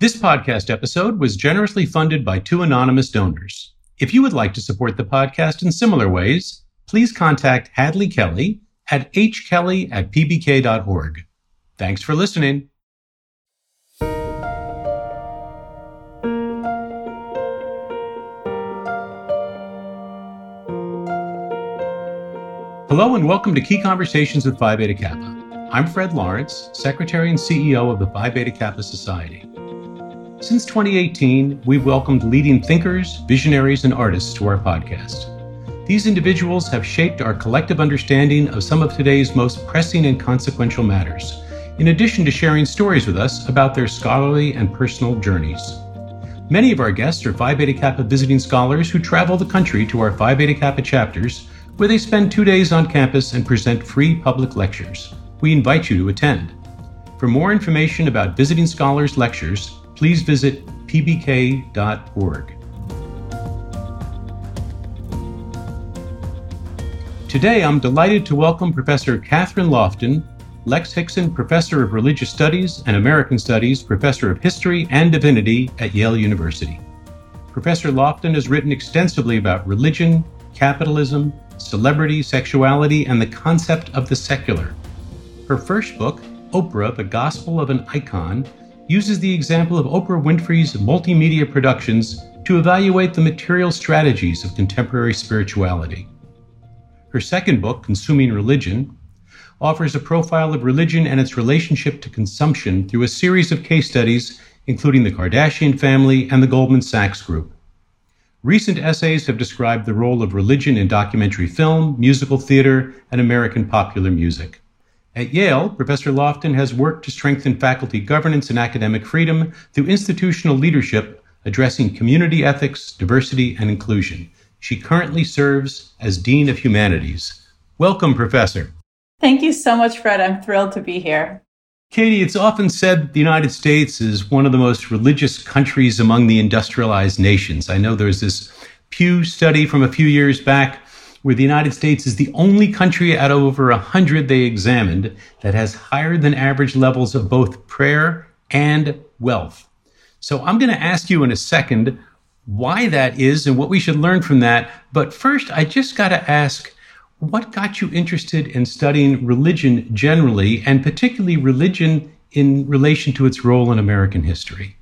This podcast episode was generously funded by two anonymous donors. If you would like to support the podcast in similar ways, please contact Hadley Kelly at hkelly at pbk.org. Thanks for listening. Hello and welcome to Key Conversations with Phi Beta Kappa. I'm Fred Lawrence, Secretary and CEO of the Phi Beta Kappa Society. Since 2018, we've welcomed leading thinkers, visionaries, and artists to our podcast. These individuals have shaped our collective understanding of some of today's most pressing and consequential matters, in addition to sharing stories with us about their scholarly and personal journeys. Many of our guests are Phi Beta Kappa visiting scholars who travel the country to our Phi Beta Kappa chapters, where they spend two days on campus and present free public lectures. We invite you to attend. For more information about visiting scholars' lectures, please visit pbk.org. Today, I'm delighted to welcome Professor Kathryn Lofton, Lex Hixon Professor of Religious Studies and American Studies, Professor of History and Divinity at Yale University. Professor Lofton has written extensively about religion, capitalism, celebrity, sexuality, and the concept of the secular. Her first book, Oprah, The Gospel of an Icon, uses the example of Oprah Winfrey's multimedia productions to evaluate the material strategies of contemporary spirituality. Her second book, Consuming Religion, offers a profile of religion and its relationship to consumption through a series of case studies, including the Kardashian family and the Goldman Sachs Group. Recent essays have described the role of religion in documentary film, musical theater, and American popular music. At Yale, Professor Lofton has worked to strengthen faculty governance and academic freedom through institutional leadership addressing community ethics, diversity, and inclusion. She currently serves as Dean of Humanities. Welcome, Professor. Thank you so much, Fred. I'm thrilled to be here. Katie, it's often said the United States is one of the most religious countries among the industrialized nations. I know there's this Pew study from a few years back where the United States is the only country out of over 100 they examined that has higher than average levels of both prayer and wealth. So I'm going to ask you in a second why that is and what we should learn from that. But first, I just got to ask what got you interested in studying religion generally, and particularly religion in relation to its role in American history?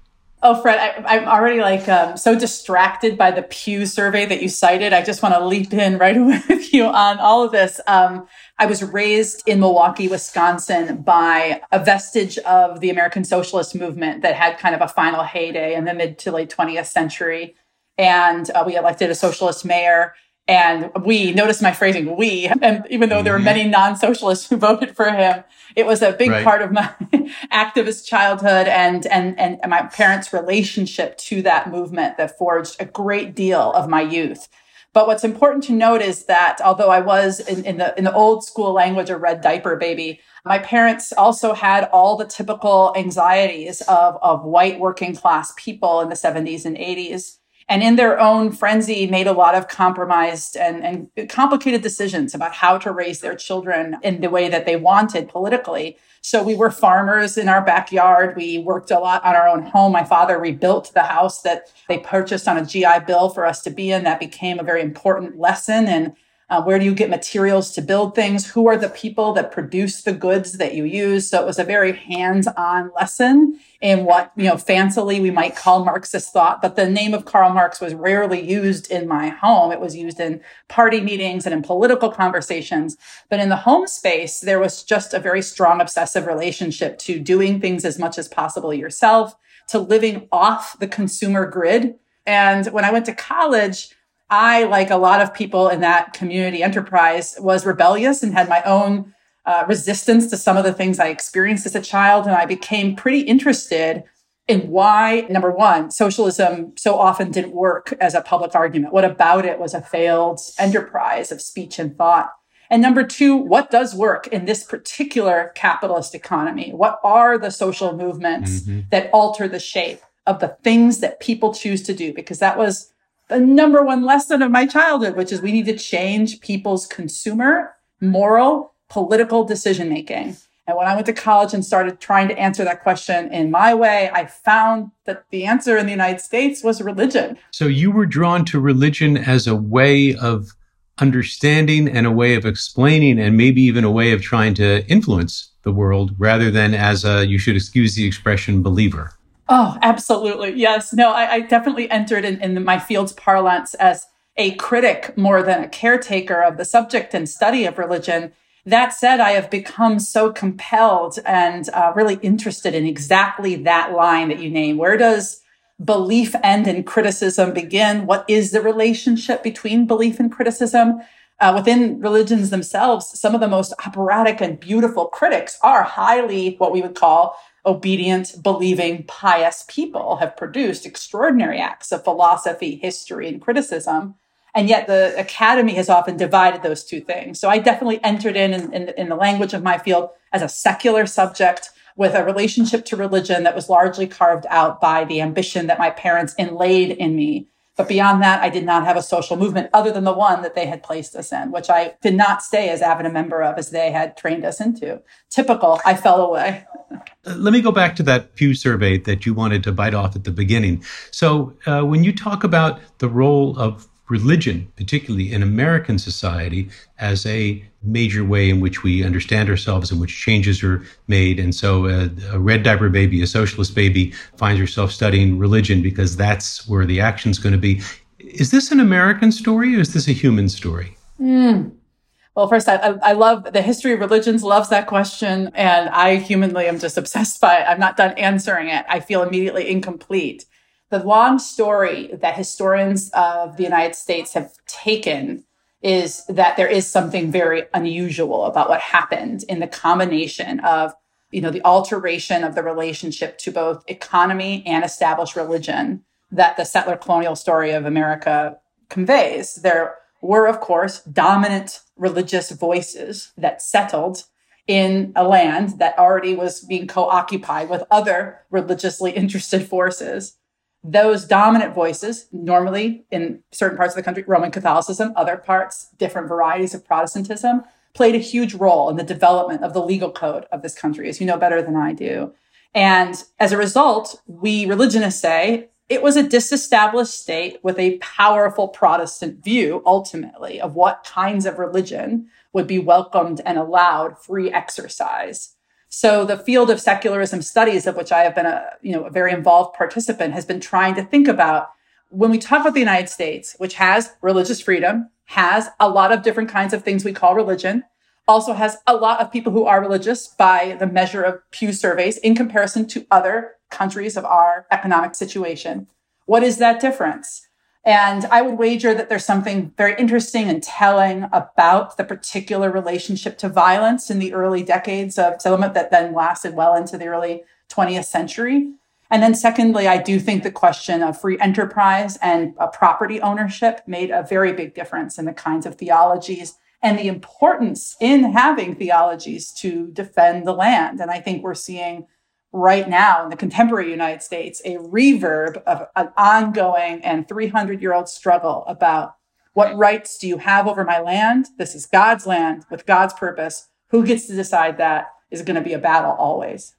Oh, Fred, I, am already like um, so distracted by the Pew survey that you cited. I just want to leap in right away with you on all of this. Um, I was raised in Milwaukee, Wisconsin by a vestige of the American Socialist movement that had kind of a final heyday in the mid to late 20th century. And uh, we elected a socialist mayor. And we, notice my phrasing, we, and even though there were mm-hmm. many non socialists who voted for him, it was a big right. part of my activist childhood and, and, and my parents' relationship to that movement that forged a great deal of my youth. But what's important to note is that although I was in, in, the in the old school language a red diaper baby, my parents also had all the typical anxieties of, of white working class people in the 70s and 80s and in their own frenzy made a lot of compromised and, and complicated decisions about how to raise their children in the way that they wanted politically. So we were farmers in our backyard. We worked a lot on our own home. My father rebuilt the house that they purchased on a GI Bill for us to be in. That became a very important lesson in uh, where do you get materials to build things? Who are the people that produce the goods that you use? So it was a very hands-on lesson in what, you know, fancily we might call Marxist thought. But the name of Karl Marx was rarely used in my home. It was used in party meetings and in political conversations. But in the home space, there was just a very strong obsessive relationship to doing things as much as possible yourself, to living off the consumer grid. And when I went to college, I, like a lot of people in that community enterprise, was rebellious and had my own uh, resistance to some of the things I experienced as a child. And I became pretty interested in why, number one, socialism so often didn't work as a public argument. What about it was a failed enterprise of speech and thought? And number two, what does work in this particular capitalist economy? What are the social movements mm-hmm. that alter the shape of the things that people choose to do? Because that was the number one lesson of my childhood, which is we need to change people's consumer, moral, political decision making. And when I went to college and started trying to answer that question in my way, I found that the answer in the United States was religion. So you were drawn to religion as a way of understanding and a way of explaining and maybe even a way of trying to influence the world rather than as a, you should excuse the expression, believer. Oh, absolutely. Yes. No, I, I definitely entered in, in my field's parlance as a critic more than a caretaker of the subject and study of religion. That said, I have become so compelled and uh, really interested in exactly that line that you name. Where does belief end and criticism begin? What is the relationship between belief and criticism? Uh, within religions themselves, some of the most operatic and beautiful critics are highly what we would call obedient, believing, pious people have produced extraordinary acts of philosophy, history, and criticism. And yet the academy has often divided those two things. So I definitely entered in, in, in, in the language of my field as a secular subject with a relationship to religion that was largely carved out by the ambition that my parents inlaid in me. But beyond that, I did not have a social movement other than the one that they had placed us in, which I did not stay as avid a member of as they had trained us into. Typical, I fell away. Let me go back to that Pew survey that you wanted to bite off at the beginning. So, uh, when you talk about the role of religion, particularly in American society, as a major way in which we understand ourselves, and which changes are made. And so a, a red diaper baby, a socialist baby, finds herself studying religion because that's where the action's going to be. Is this an American story or is this a human story? Mm. Well, first, I, I, love the history of religions, loves that question. And I humanly am just obsessed by it. I'm not done answering it. I feel immediately incomplete the long story that historians of the United States have taken is that there is something very unusual about what happened in the combination of you know the alteration of the relationship to both economy and established religion that the settler colonial story of America conveys. There were of course dominant religious voices that settled in a land that already was being co-occupied with other religiously interested forces those dominant voices, normally in certain parts of the country, Roman Catholicism, other parts, different varieties of Protestantism, played a huge role in the development of the legal code of this country, as you know better than I do. And as a result, we religionists say it was a disestablished state with a powerful Protestant view, ultimately, of what kinds of religion would be welcomed and allowed free exercise. So the field of secularism studies, of which I have been a, you know, a very involved participant, has been trying to think about when we talk about the United States, which has religious freedom, has a lot of different kinds of things we call religion, also has a lot of people who are religious by the measure of Pew surveys in comparison to other countries of our economic situation. What is that difference? And I would wager that there's something very interesting and telling about the particular relationship to violence in the early decades of settlement that then lasted well into the early 20th century. And then, secondly, I do think the question of free enterprise and uh, property ownership made a very big difference in the kinds of theologies and the importance in having theologies to defend the land. And I think we're seeing right now in the contemporary United States a reverb of an ongoing and 300 year old struggle about what rights do you have over my land? This is God's land with God's purpose. Who gets to decide that is going to be a battle always.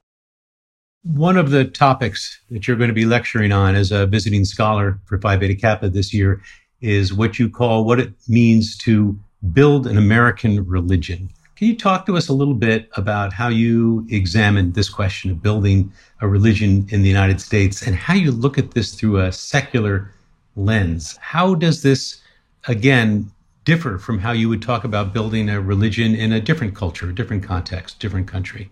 One of the topics that you're going to be lecturing on as a visiting scholar for Phi Beta Kappa this year is what you call what it means to build an American religion. Can you talk to us a little bit about how you examined this question of building a religion in the United States and how you look at this through a secular lens? How does this, again, differ from how you would talk about building a religion in a different culture, a different context, different country?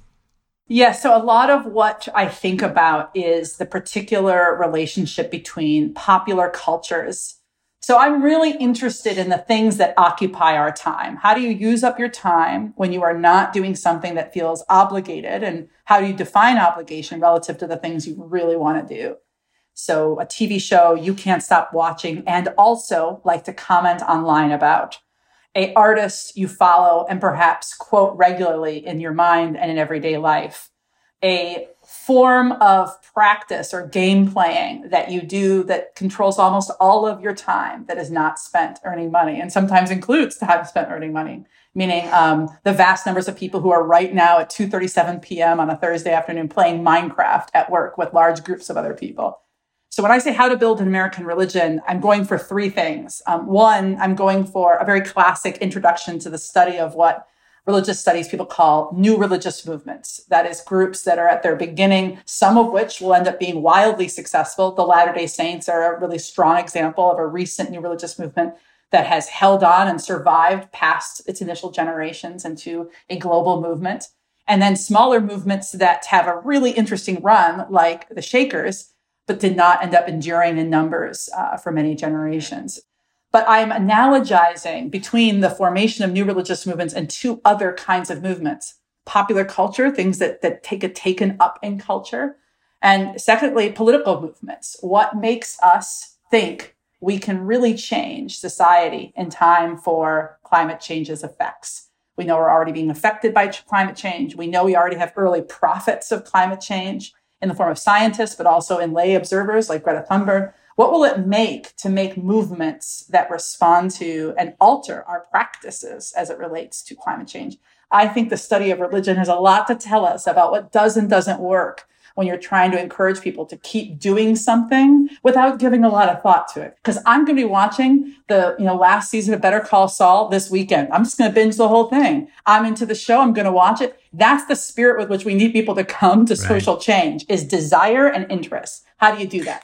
Yeah, so a lot of what I think about is the particular relationship between popular cultures so I'm really interested in the things that occupy our time. How do you use up your time when you are not doing something that feels obligated? And how do you define obligation relative to the things you really want to do? So a TV show you can't stop watching and also like to comment online about. A artist you follow and perhaps quote regularly in your mind and in everyday life. A form of practice or game playing that you do that controls almost all of your time that is not spent earning money and sometimes includes time spent earning money. Meaning um, the vast numbers of people who are right now at 2.37 p.m on a thursday afternoon playing minecraft at work with large groups of other people. So when i say how to build an american religion i'm going for three things. Um, one i'm going for a very classic introduction to the study of what religious studies people call new religious movements. That is, groups that are at their beginning, some of which will end up being wildly successful. The Latter day Saints are a really strong example of a recent new religious movement that has held on and survived past its initial generations into a global movement. And then smaller movements that have a really interesting run, like the Shakers, but did not end up enduring in numbers uh, for many generations. But I'm analogizing between the formation of new religious movements and two other kinds of movements popular culture, things that, that take a taken up in culture. And secondly, political movements. What makes us think we can really change society in time for climate change's effects? We know we're already being affected by climate change. We know we already have early prophets of climate change in the form of scientists, but also in lay observers like Greta Thunberg. What will it make to make movements that respond to and alter our practices as it relates to climate change? I think the study of religion has a lot to tell us about what does and doesn't work when you're trying to encourage people to keep doing something without giving a lot of thought to it. Because I'm going to be watching the, you know, last season of Better Call Saul this weekend. I'm just going to binge the whole thing. I'm into the show. I'm going to watch it. That's the spirit with which we need people to come to right. social change is desire and interest. How do you do that?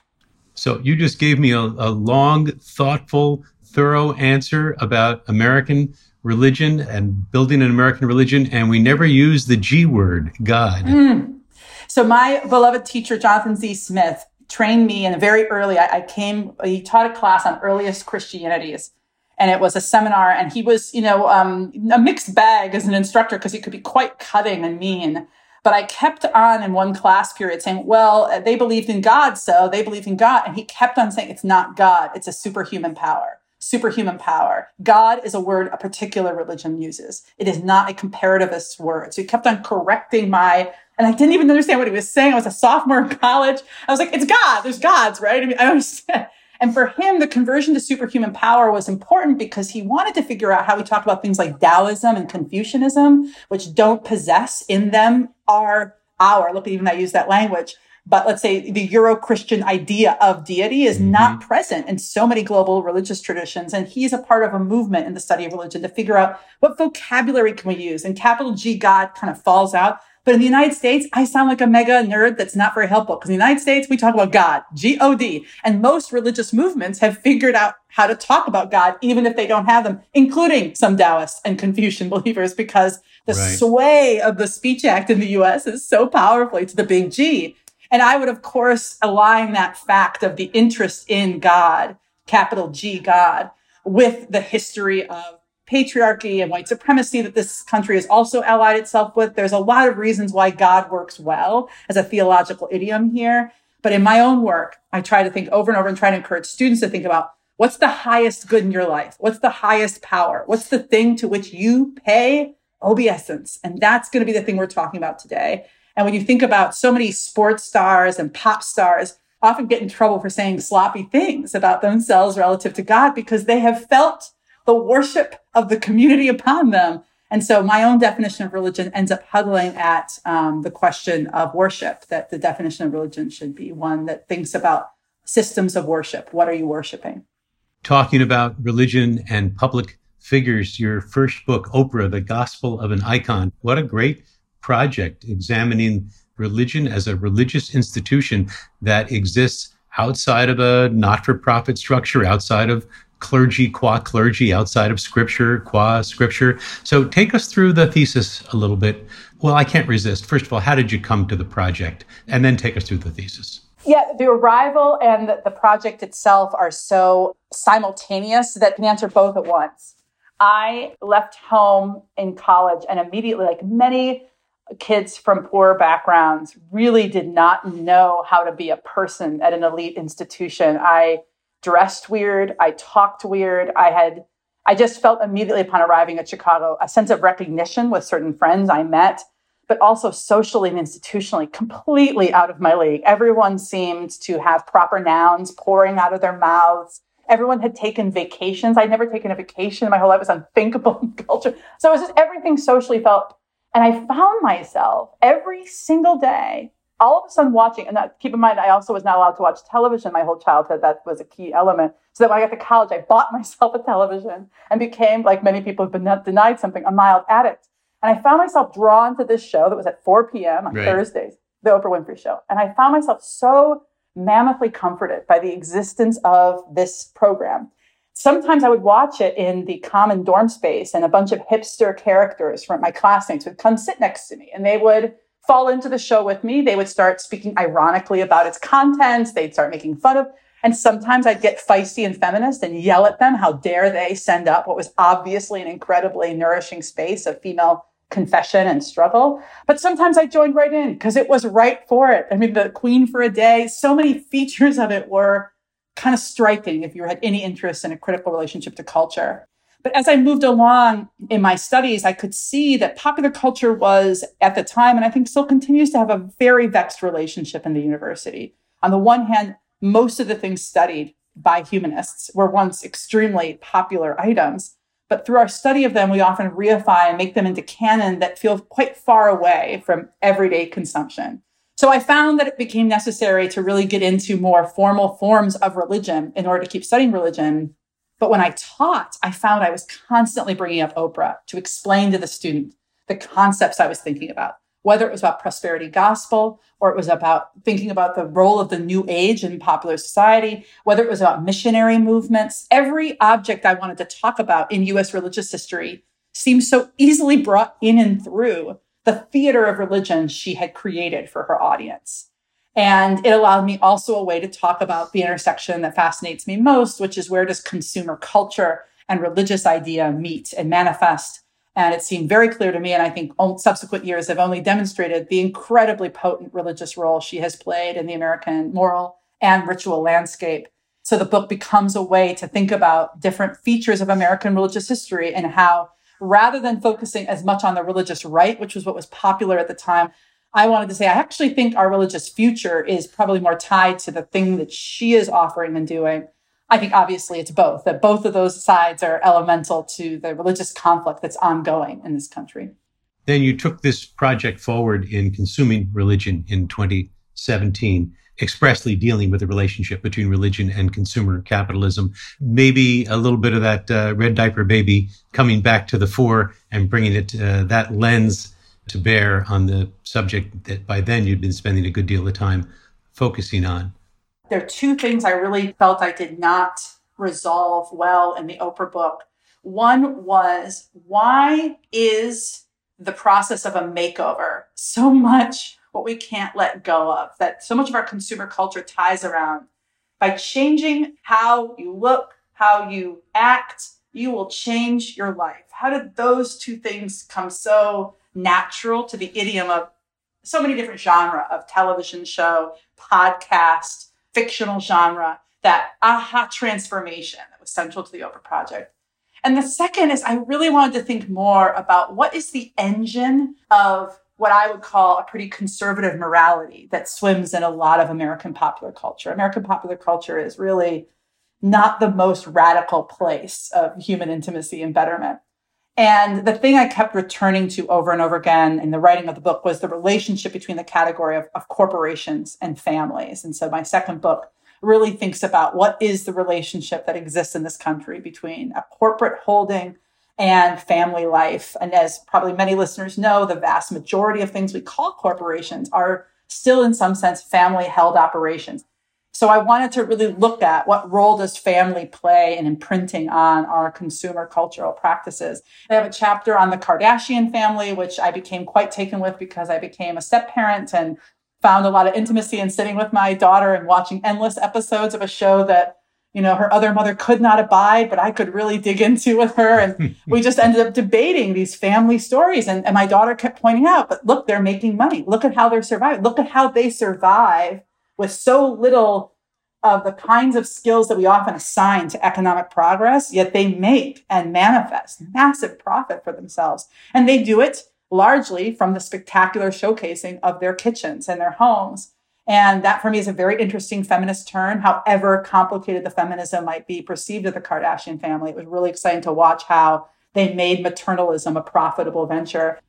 So you just gave me a, a long, thoughtful, thorough answer about American religion and building an American religion, and we never use the G word, God. Mm. So my beloved teacher, Jonathan Z. Smith, trained me in a very early. I, I came. He taught a class on earliest Christianities, and it was a seminar. And he was, you know, um, a mixed bag as an instructor because he could be quite cutting and mean. But I kept on in one class period saying, well, uh, they believed in God, so they believed in God. And he kept on saying, it's not God, it's a superhuman power. Superhuman power. God is a word a particular religion uses. It is not a comparativist word. So he kept on correcting my, and I didn't even understand what he was saying. I was a sophomore in college. I was like, it's God. There's gods, right? I mean, I understand. And for him, the conversion to superhuman power was important because he wanted to figure out how we talk about things like Taoism and Confucianism, which don't possess in them our, our, look, even I use that language, but let's say the Euro-Christian idea of deity is mm-hmm. not present in so many global religious traditions. And he's a part of a movement in the study of religion to figure out what vocabulary can we use. And capital G God kind of falls out. But in the United States, I sound like a mega nerd that's not very helpful because in the United States, we talk about God, G-O-D. And most religious movements have figured out how to talk about God, even if they don't have them, including some Taoists and Confucian believers, because the right. sway of the Speech Act in the US is so powerfully to the big G. And I would, of course, align that fact of the interest in God, capital G God, with the history of patriarchy and white supremacy that this country has also allied itself with. There's a lot of reasons why God works well as a theological idiom here. But in my own work, I try to think over and over and try to encourage students to think about what's the highest good in your life? What's the highest power? What's the thing to which you pay obeisance? And that's going to be the thing we're talking about today. And when you think about so many sports stars and pop stars often get in trouble for saying sloppy things about themselves relative to God because they have felt the worship of the community upon them. And so my own definition of religion ends up huddling at um, the question of worship, that the definition of religion should be one that thinks about systems of worship. What are you worshiping? Talking about religion and public figures, your first book, Oprah, The Gospel of an Icon. What a great project examining religion as a religious institution that exists outside of a not for profit structure, outside of clergy qua clergy outside of scripture qua scripture. So take us through the thesis a little bit. Well, I can't resist. First of all, how did you come to the project? And then take us through the thesis. Yeah, the arrival and the, the project itself are so simultaneous that can answer both at once. I left home in college and immediately, like many kids from poor backgrounds, really did not know how to be a person at an elite institution. I dressed weird. I talked weird. I had, I just felt immediately upon arriving at Chicago a sense of recognition with certain friends I met, but also socially and institutionally completely out of my league. Everyone seemed to have proper nouns pouring out of their mouths. Everyone had taken vacations. I'd never taken a vacation. In my whole life It was unthinkable in culture. So it was just everything socially felt. And I found myself every single day, all of a sudden watching. And that, keep in mind, I also was not allowed to watch television my whole childhood. That was a key element. So that when I got to college, I bought myself a television and became, like many people have been denied something, a mild addict. And I found myself drawn to this show that was at 4 p.m. on right. Thursdays, the Oprah Winfrey Show. And I found myself so mammothly comforted by the existence of this program. Sometimes I would watch it in the common dorm space, and a bunch of hipster characters from my classmates would come sit next to me, and they would fall into the show with me. They would start speaking ironically about its contents. They'd start making fun of. And sometimes I'd get feisty and feminist and yell at them. How dare they send up what was obviously an incredibly nourishing space of female confession and struggle. But sometimes I joined right in because it was right for it. I mean, the Queen for a Day, so many features of it were kind of striking if you had any interest in a critical relationship to culture. But as I moved along in my studies, I could see that popular culture was at the time, and I think still continues to have a very vexed relationship in the university. On the one hand, most of the things studied by humanists were once extremely popular items. But through our study of them, we often reify and make them into canon that feel quite far away from everyday consumption. So I found that it became necessary to really get into more formal forms of religion in order to keep studying religion. But when I taught, I found I was constantly bringing up Oprah to explain to the student the concepts I was thinking about whether it was about prosperity gospel or it was about thinking about the role of the new age in popular society, whether it was about missionary movements, every object I wanted to talk about in US religious history seemed so easily brought in and through the theater of religion she had created for her audience. And it allowed me also a way to talk about the intersection that fascinates me most, which is where does consumer culture and religious idea meet and manifest and it seemed very clear to me, and I think subsequent years have only demonstrated the incredibly potent religious role she has played in the American moral and ritual landscape. So the book becomes a way to think about different features of American religious history and how, rather than focusing as much on the religious right, which was what was popular at the time, I wanted to say, I actually think our religious future is probably more tied to the thing that she is offering and doing I think obviously it's both, that both of those sides are elemental to the religious conflict that's ongoing in this country. Then you took this project forward in Consuming Religion in 2017, expressly dealing with the relationship between religion and consumer capitalism. Maybe a little bit of that uh, red diaper baby coming back to the fore and bringing it uh, that lens to bear on the subject that by then you'd been spending a good deal of time focusing on. There are two things I really felt I did not resolve well in the Oprah book. One was why is the process of a makeover so much what we can't let go of, that so much of our consumer culture ties around? By changing how you look, how you act, you will change your life. How did those two things come so natural to the idiom of so many different genre of television show, podcast, fictional genre, that aha transformation that was central to the Oprah Project. And the second is I really wanted to think more about what is the engine of what I would call a pretty conservative morality that swims in a lot of American popular culture. American popular culture is really not the most radical place of human intimacy and betterment. And the thing I kept returning to over and over again in the writing of the book was the relationship between the category of, of, corporations and families. And so my second book really thinks about what is the relationship that exists in this country between a corporate holding and family life. And as probably many listeners know, the vast majority of things we call corporations are still in some sense family held operations. So I wanted to really look at what role does family play in imprinting on our consumer cultural practices. I have a chapter on the Kardashian family, which I became quite taken with because I became a step parent and found a lot of intimacy in sitting with my daughter and watching endless episodes of a show that you know her other mother could not abide but i could really dig into with her. And we just ended up debating these family stories. And, and my daughter kept pointing out but look they're making money. Look at how they're surviving. Look at how they survive with so little of the kinds of skills that we often assign to economic progress, yet they make and manifest massive profit for themselves. And they do it largely from the spectacular showcasing of their kitchens and their homes. And that for me is a very interesting feminist turn, however complicated the feminism might be perceived of the Kardashian family. It was really exciting to watch how they made maternalism a profitable venture.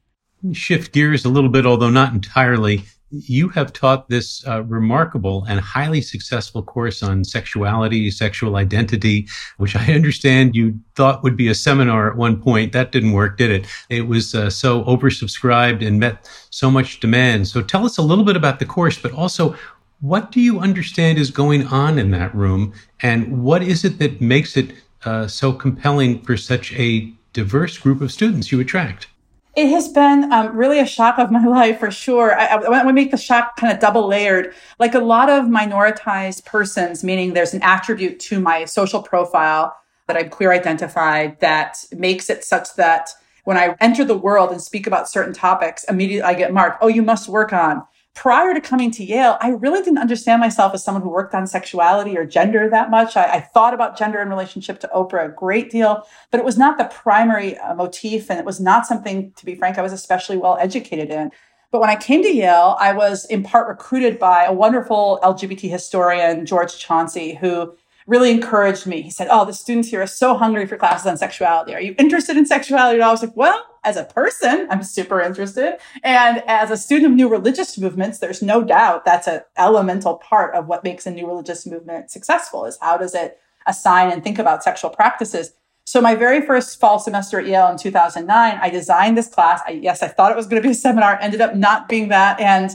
Shift gears a little bit, although not entirely you have taught this uh, remarkable and highly successful course on sexuality, sexual identity, which I understand you thought would be a seminar at one point. That didn't work, did it? It was uh, so oversubscribed and met so much demand. So tell us a little bit about the course, but also what do you understand is going on in that room? And what is it that makes it uh, so compelling for such a diverse group of students you attract? It has been um, really a shock of my life for sure. I, I want to make the shock kind of double layered. Like a lot of minoritized persons, meaning there's an attribute to my social profile that I'm queer identified that makes it such that when I enter the world and speak about certain topics, immediately I get marked, oh, you must work on prior to coming to Yale, I really didn't understand myself as someone who worked on sexuality or gender that much. I, I, thought about gender in relationship to Oprah a great deal, but it was not the primary uh, motif. And it was not something, to be frank, I was especially well educated in. But when I came to Yale, I was in part recruited by a wonderful LGBT historian, George Chauncey, who really encouraged me. He said, Oh, the students here are so hungry for classes on sexuality. Are you interested in sexuality? And I was like, Well, as a person, I'm super interested. And as a student of new religious movements, there's no doubt that's an elemental part of what makes a new religious movement successful is how does it assign and think about sexual practices. So my very first fall semester at Yale in 2009, I designed this class. I, yes, I thought it was going to be a seminar, ended up not being that. And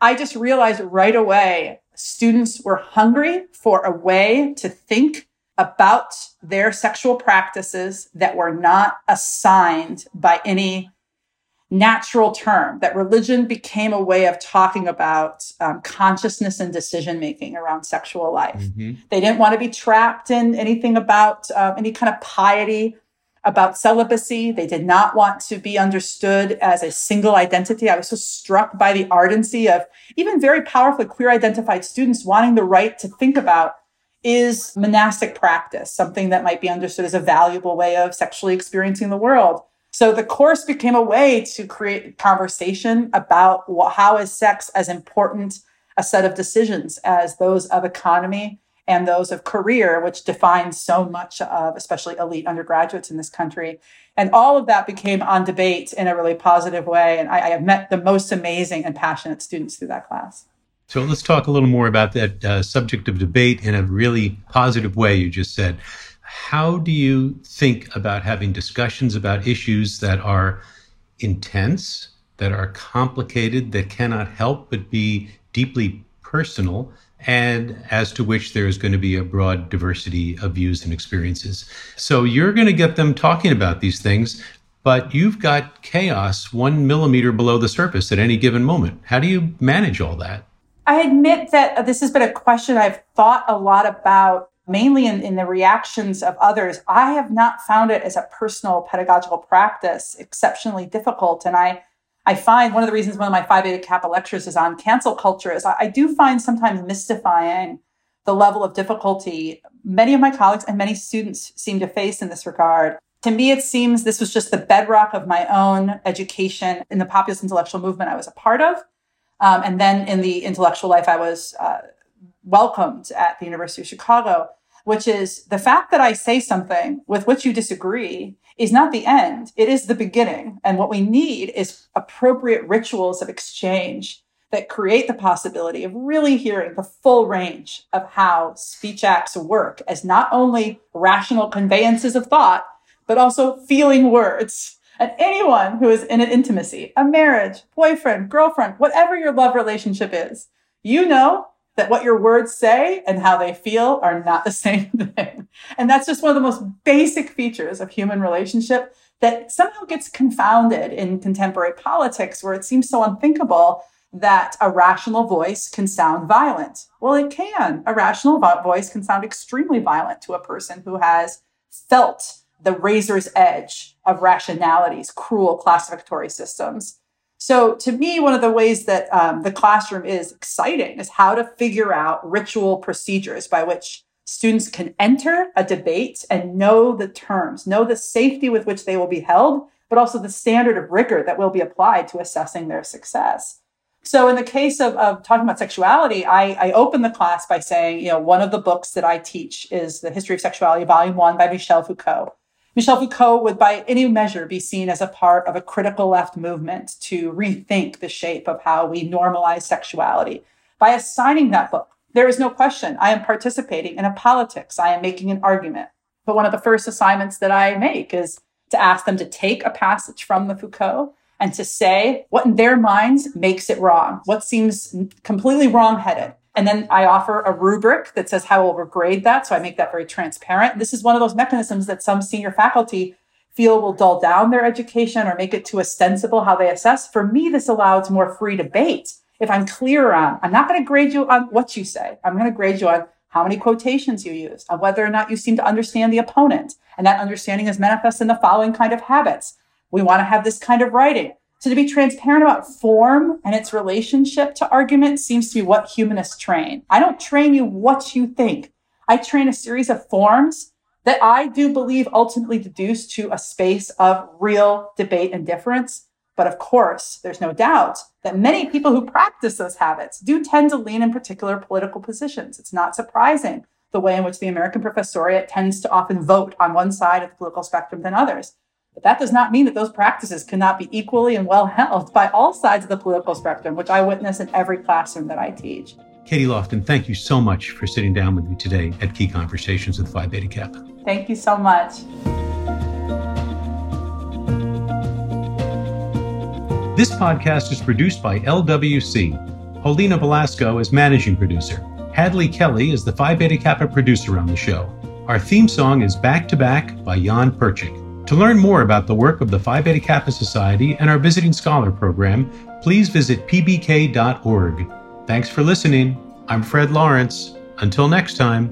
I just realized right away students were hungry for a way to think about their sexual practices that were not assigned by any natural term, that religion became a way of talking about um, consciousness and decision making around sexual life. Mm-hmm. They didn't want to be trapped in anything about uh, any kind of piety about celibacy. They did not want to be understood as a single identity. I was so struck by the ardency of even very powerfully queer identified students wanting the right to think about is monastic practice, something that might be understood as a valuable way of sexually experiencing the world. So the course became a way to create conversation about how is sex as important a set of decisions as those of economy and those of career, which defines so much of especially elite undergraduates in this country. And all of that became on debate in a really positive way. And I, I have met the most amazing and passionate students through that class. So let's talk a little more about that uh, subject of debate in a really positive way, you just said. How do you think about having discussions about issues that are intense, that are complicated, that cannot help but be deeply personal, and as to which there is going to be a broad diversity of views and experiences. So you're going to get them talking about these things, but you've got chaos one millimeter below the surface at any given moment. How do you manage all that? I admit that this has been a question I've thought a lot about, mainly in, in the reactions of others. I have not found it as a personal pedagogical practice exceptionally difficult. And I I find one of the reasons one of my Phi Beta Kappa lectures is on cancel culture is I, I do find sometimes mystifying the level of difficulty many of my colleagues and many students seem to face in this regard. To me, it seems this was just the bedrock of my own education in the populist intellectual movement I was a part of. Um, and then in the intellectual life, I was uh, welcomed at the University of Chicago, which is the fact that I say something with which you disagree is not the end, it is the beginning. And what we need is appropriate rituals of exchange that create the possibility of really hearing the full range of how speech acts work as not only rational conveyances of thought, but also feeling words. And anyone who is in an intimacy, a marriage, boyfriend, girlfriend, whatever your love relationship is, you know that what your words say and how they feel are not the same thing. And that's just one of the most basic features of human relationship that somehow gets confounded in contemporary politics where it seems so unthinkable that a rational voice can sound violent. Well, it can. A rational voice can sound extremely violent to a person who has felt the razor's edge of rationality's cruel classificatory systems so to me, one of the ways that um, the classroom is exciting is how to figure out ritual procedures by which students can enter a debate and know the terms, know the safety with which they will be held, but also the standard of rigor that will be applied to assessing their success. So in the case of, of talking about sexuality, I, I open the class by saying, you know, one of the books that I teach is The History of Sexuality, Volume One by Michel Foucault. Michel Foucault would, by any measure, be seen as a part of a critical left movement to rethink the shape of how we normalize sexuality. By assigning that book, there is no question I am participating in a politics. I am making an argument. But one of the first assignments that I make is to ask them to take a passage from the Foucault and to say what in their minds makes it wrong, what seems completely wrong-headed. And then I offer a rubric that says how we'll grade that. So I make that very transparent. This is one of those mechanisms that some senior faculty feel will dull down their education or make it too ostensible how they assess. For me, this allows more free debate. If I'm clear on, I'm not going to grade you on what you say. I'm going to grade you on how many quotations you use, on whether or not you seem to understand the opponent. And that understanding is manifest in the following kind of habits. We want to have this kind of writing. So to be transparent about form and its relationship to argument seems to be what humanists train. I don't train you what you think. I train a series of forms that I do believe ultimately deduce to a space of real debate and difference. But of course, there's no doubt that many people who practice those habits do tend to lean in particular political positions. It's not surprising the way in which the American professoriate tends to often vote on one side of the political spectrum than others. But that does not mean that those practices cannot be equally and well held by all sides of the political spectrum, which I witness in every classroom that I teach. Katie Lofton, thank you so much for sitting down with me today at Key Conversations with Phi Beta Kappa. Thank you so much. This podcast is produced by LWC. Paulina Velasco is managing producer. Hadley Kelly is the Phi Beta Kappa producer on the show. Our theme song is Back to Back by Jan Perchik. To learn more about the work of the Phi Beta Kappa Society and our Visiting Scholar program, please visit pbk.org. Thanks for listening. I'm Fred Lawrence. Until next time.